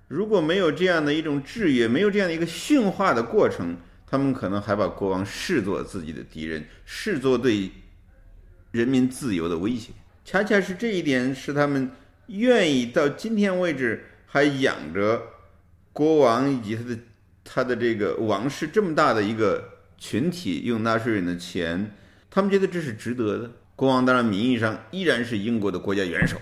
如果没有这样的一种制约，没有这样的一个驯化的过程，他们可能还把国王视作自己的敌人，视作对人民自由的威胁。恰恰是这一点，使他们愿意到今天为止还养着国王以及他的他的这个王室这么大的一个群体，用纳税人的钱，他们觉得这是值得的。国王当然名义上依然是英国的国家元首，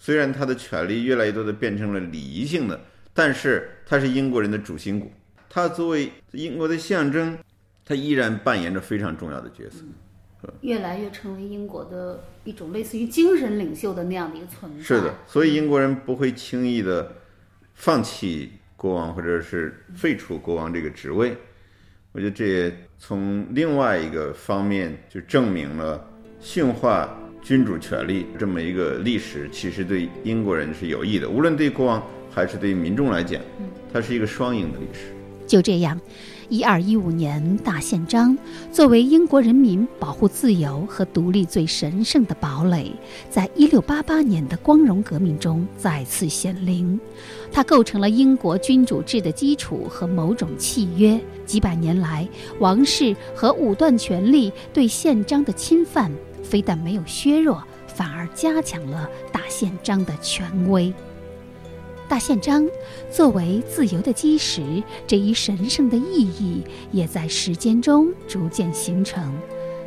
虽然他的权力越来越多的变成了礼仪性的，但是他是英国人的主心骨。他作为英国的象征，他依然扮演着非常重要的角色，越来越成为英国的一种类似于精神领袖的那样的一个存在。是的，所以英国人不会轻易的放弃国王，或者是废除国王这个职位。我觉得这也从另外一个方面就证明了驯化君主权力这么一个历史，其实对英国人是有益的，无论对国王还是对民众来讲，它是一个双赢的历史。就这样，一二一五年大宪章作为英国人民保护自由和独立最神圣的堡垒，在一六八八年的光荣革命中再次显灵。它构成了英国君主制的基础和某种契约。几百年来，王室和武断权力对宪章的侵犯，非但没有削弱，反而加强了大宪章的权威。大宪章作为自由的基石，这一神圣的意义也在时间中逐渐形成。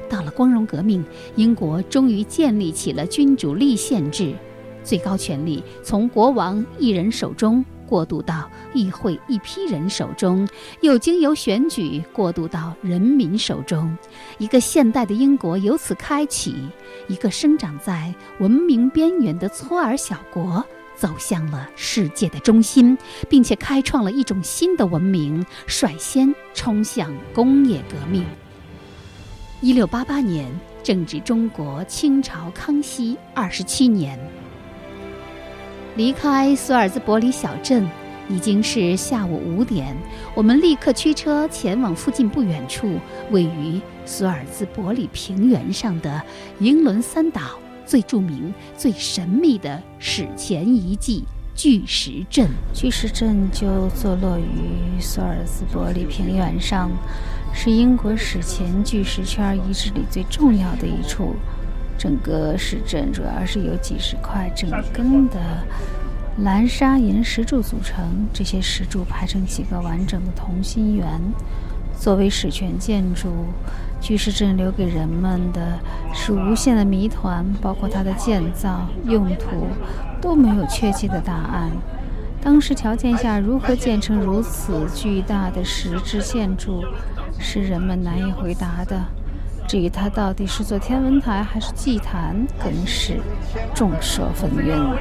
到了光荣革命，英国终于建立起了君主立宪制，最高权力从国王一人手中过渡到议会一批人手中，又经由选举过渡到人民手中。一个现代的英国由此开启，一个生长在文明边缘的搓耳小国。走向了世界的中心，并且开创了一种新的文明，率先冲向工业革命。一六八八年，正值中国清朝康熙二十七年。离开索尔兹伯里小镇，已经是下午五点。我们立刻驱车前往附近不远处，位于索尔兹伯里平原上的英伦三岛。最著名、最神秘的史前遗迹巨石阵。巨石阵就坐落于索尔兹伯里平原上，是英国史前巨石圈遗址里最重要的一处。整个石阵主要是由几十块整根的蓝砂岩石柱组成，这些石柱排成几个完整的同心圆。作为史前建筑。巨石阵留给人们的是无限的谜团，包括它的建造用途都没有确切的答案。当时条件下，如何建成如此巨大的石质建筑，是人们难以回答的。至于它到底是座天文台还是祭坛，更是众说纷纭。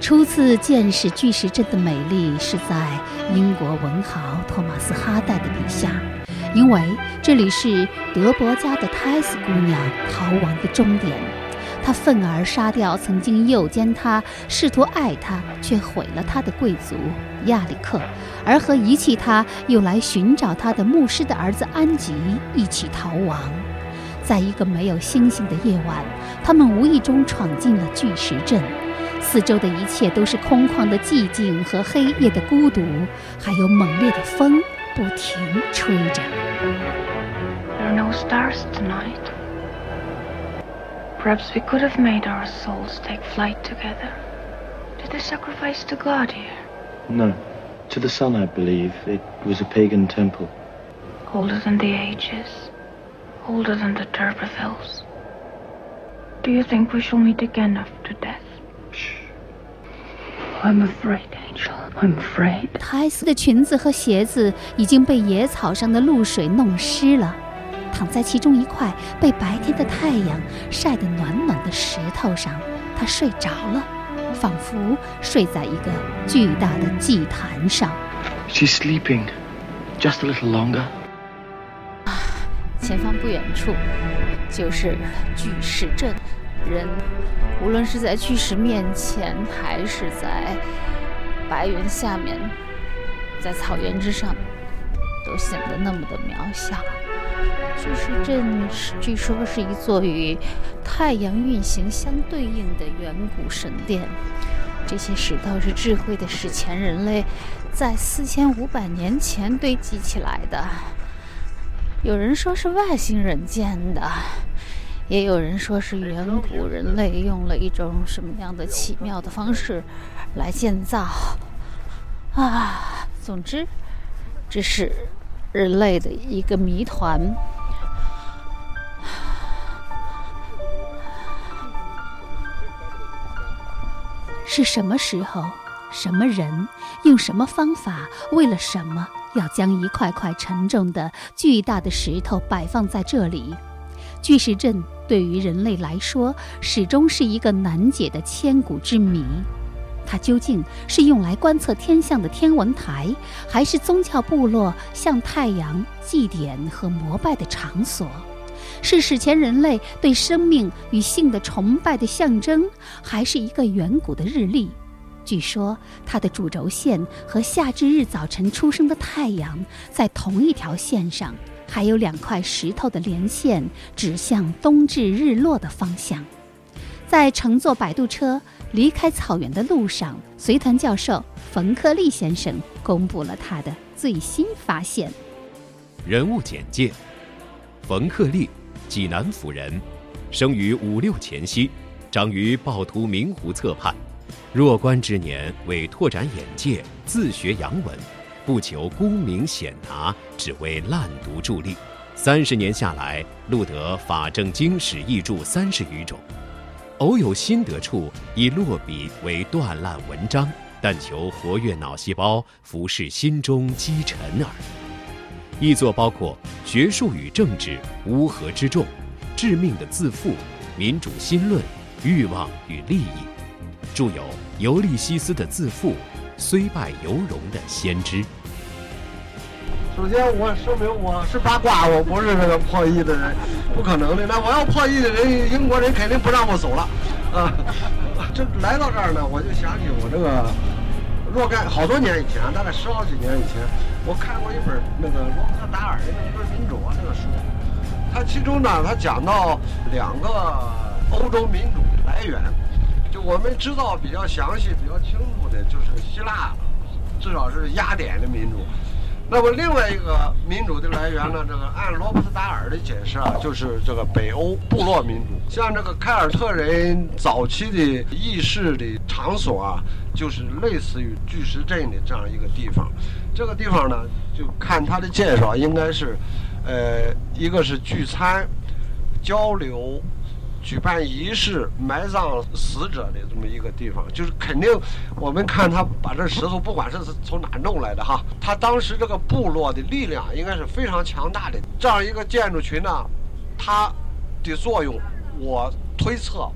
初次见识巨石阵的美丽，是在英国文豪托马斯·哈代的笔下，因为这里是德伯家的泰斯姑娘逃亡的终点。他愤而杀掉曾经诱奸他、试图爱他却毁了他的贵族亚里克，而和遗弃他又来寻找他的牧师的儿子安吉一起逃亡。在一个没有星星的夜晚，他们无意中闯进了巨石阵。四周的一切都是空旷的寂静和黑夜的孤独，还有猛烈的风不停吹着。There are no stars tonight. Perhaps we could have made our souls take flight together. Did they sacrifice to God here? No. To the sun, I believe. It was a pagan temple. Older than the ages. Older than the D'Urbervilles. Do you think we shall meet again after death? I'm afraid, Angel. I'm afraid. 苔丝的裙子和鞋子已经被野草上的露水弄湿了，躺在其中一块被白天的太阳晒得暖暖的石头上，她睡着了，仿佛睡在一个巨大的祭坛上。She's sleeping. Just a little longer. 前方不远处就是巨石阵，人无论是在巨石面前，还是在白云下面，在草原之上，都显得那么的渺小。巨石阵是据说是一座与太阳运行相对应的远古神殿，这些石头是智慧的史前人类在四千五百年前堆积起来的。有人说是外星人建的，也有人说是远古人类用了一种什么样的奇妙的方式来建造。啊，总之，这是人类的一个谜团。是什么时候、什么人、用什么方法、为了什么，要将一块块沉重的、巨大的石头摆放在这里？巨石阵对于人类来说，始终是一个难解的千古之谜。它究竟是用来观测天象的天文台，还是宗教部落向太阳祭典和膜拜的场所？是史前人类对生命与性的崇拜的象征，还是一个远古的日历？据说它的主轴线和夏至日早晨出生的太阳在同一条线上，还有两块石头的连线指向冬至日落的方向。在乘坐摆渡车离开草原的路上，随团教授冯克利先生公布了他的最新发现。人物简介：冯克利，济南府人，生于五六前夕，长于趵突明湖侧畔。弱冠之年，为拓展眼界，自学洋文，不求功名显达，只为烂读助力。三十年下来，录得法政经史译著三十余种。偶有心得处，以落笔为断烂文章，但求活跃脑细胞，服侍心中积尘耳。译作包括《学术与政治》《乌合之众》《致命的自负》《民主新论》《欲望与利益》，著有《尤利西斯的自负》《虽败犹荣的先知》。首先，我声明我是八卦，我不是那个破译的人，不可能的。那我要破译的人，英国人肯定不让我走了，啊！这来到这儿呢，我就想起我这个若干好多年以前，大概十好几年以前，我看过一本那个罗伯特达尔的《一个民主》啊这个书，它其中呢，它讲到两个欧洲民主的来源，就我们知道比较详细、比较清楚的，就是希腊，至少是雅典的民主。那么另外一个民主的来源呢？这个按罗伯特达尔的解释啊，就是这个北欧部落民主。像这个凯尔特人早期的议事的场所啊，就是类似于巨石阵的这样一个地方。这个地方呢，就看他的介绍，应该是，呃，一个是聚餐、交流。举办仪式、埋葬死者的这么一个地方，就是肯定，我们看他把这石头，不管是从哪弄来的哈，他当时这个部落的力量应该是非常强大的。这样一个建筑群呢，它的作用，我推测，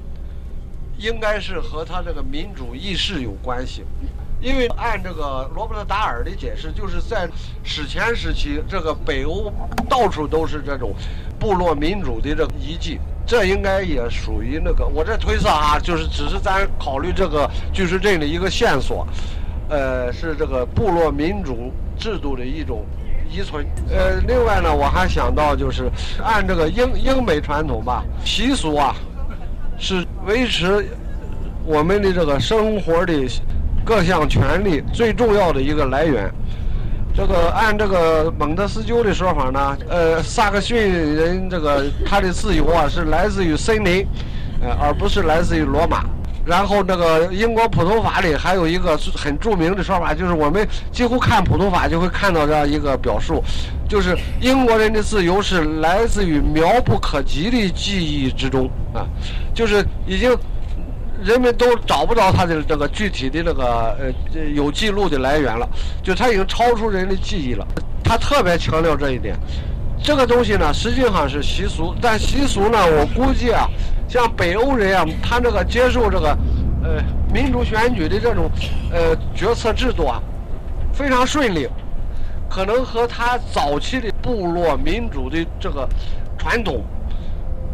应该是和他这个民主意识有关系。因为按这个罗伯特达尔的解释，就是在史前时期，这个北欧到处都是这种部落民主的这个遗迹。这应该也属于那个，我这推测啊，就是只是咱考虑这个巨石阵的一个线索，呃，是这个部落民主制度的一种遗存。呃，另外呢，我还想到就是按这个英英美传统吧，习俗啊，是维持我们的这个生活的各项权利最重要的一个来源。这个按这个蒙特斯鸠的说法呢，呃，萨克逊人这个他的自由啊是来自于森林，呃，而不是来自于罗马。然后那个英国普通法里还有一个很著名的说法，就是我们几乎看普通法就会看到这样一个表述，就是英国人的自由是来自于渺不可及的记忆之中啊，就是已经人们都找不到他的这个具体的这个呃有记录的来源了，就他已经超出人的记忆了。他特别强调这一点。这个东西呢，实际上是习俗，但习俗呢，我估计啊，像北欧人啊，他这个接受这个，呃，民主选举的这种，呃，决策制度啊，非常顺利，可能和他早期的部落民主的这个传统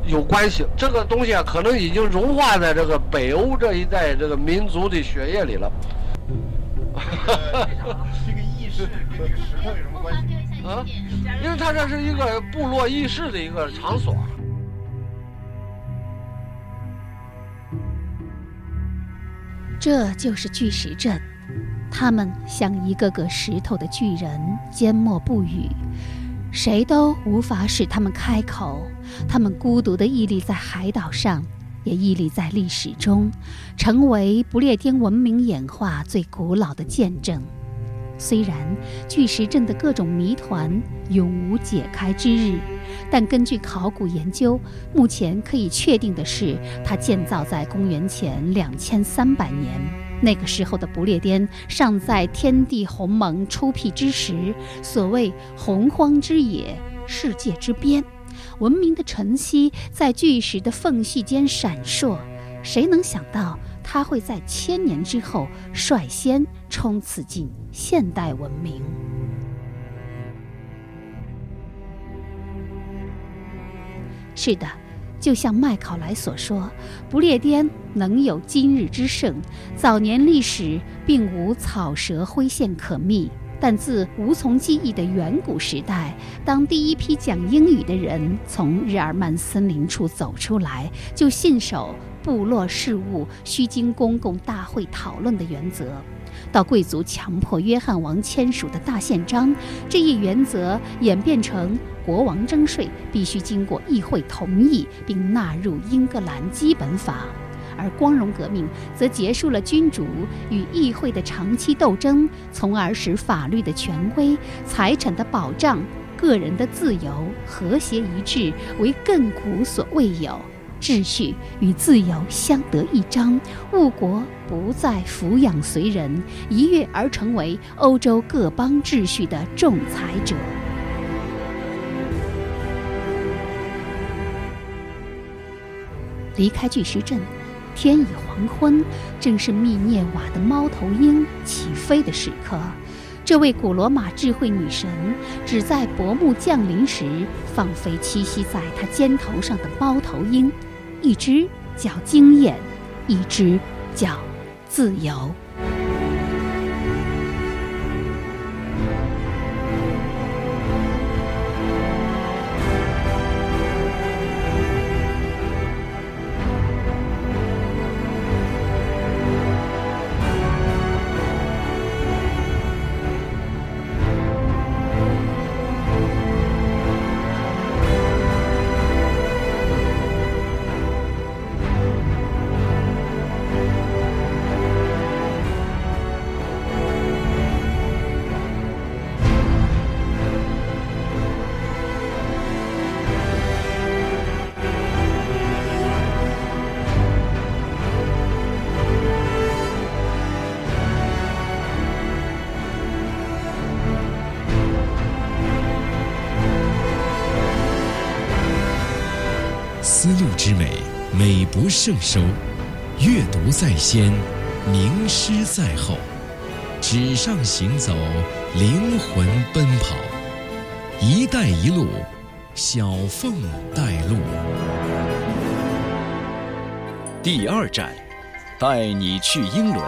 有关系。这个东西啊，可能已经融化在这个北欧这一代这个民族的血液里了。这个意识跟这个石头有什么关系？啊，因为它这是一个部落议事的一个场所。这就是巨石阵，他们像一个个石头的巨人，缄默不语，谁都无法使他们开口。他们孤独地屹立在海岛上，也屹立在历史中，成为不列颠文明演化最古老的见证。虽然巨石阵的各种谜团永无解开之日，但根据考古研究，目前可以确定的是，它建造在公元前两千三百年。那个时候的不列颠尚在天地鸿蒙初辟之时，所谓洪荒之野，世界之边，文明的晨曦在巨石的缝隙间闪烁。谁能想到？它会在千年之后率先冲刺进现代文明。是的，就像麦考莱所说，不列颠能有今日之盛，早年历史并无草蛇灰线可觅。但自无从记忆的远古时代，当第一批讲英语的人从日耳曼森林处走出来，就信守。部落事务需经公共大会讨论的原则，到贵族强迫约翰王签署的大宪章，这一原则演变成国王征税必须经过议会同意并纳入英格兰基本法，而光荣革命则结束了君主与议会的长期斗争，从而使法律的权威、财产的保障、个人的自由和谐一致，为亘古所未有。秩序与自由相得益彰，误国不再抚养随人，一跃而成为欧洲各邦秩序的仲裁者。离开巨石阵，天已黄昏，正是密涅瓦的猫头鹰起飞的时刻。这位古罗马智慧女神，只在薄暮降临时放飞栖息在她肩头上的猫头鹰。一只叫经验，一只叫自由。正收。阅读在先，名师在后。纸上行走，灵魂奔跑。一带一路，小凤带路。第二站，带你去英伦。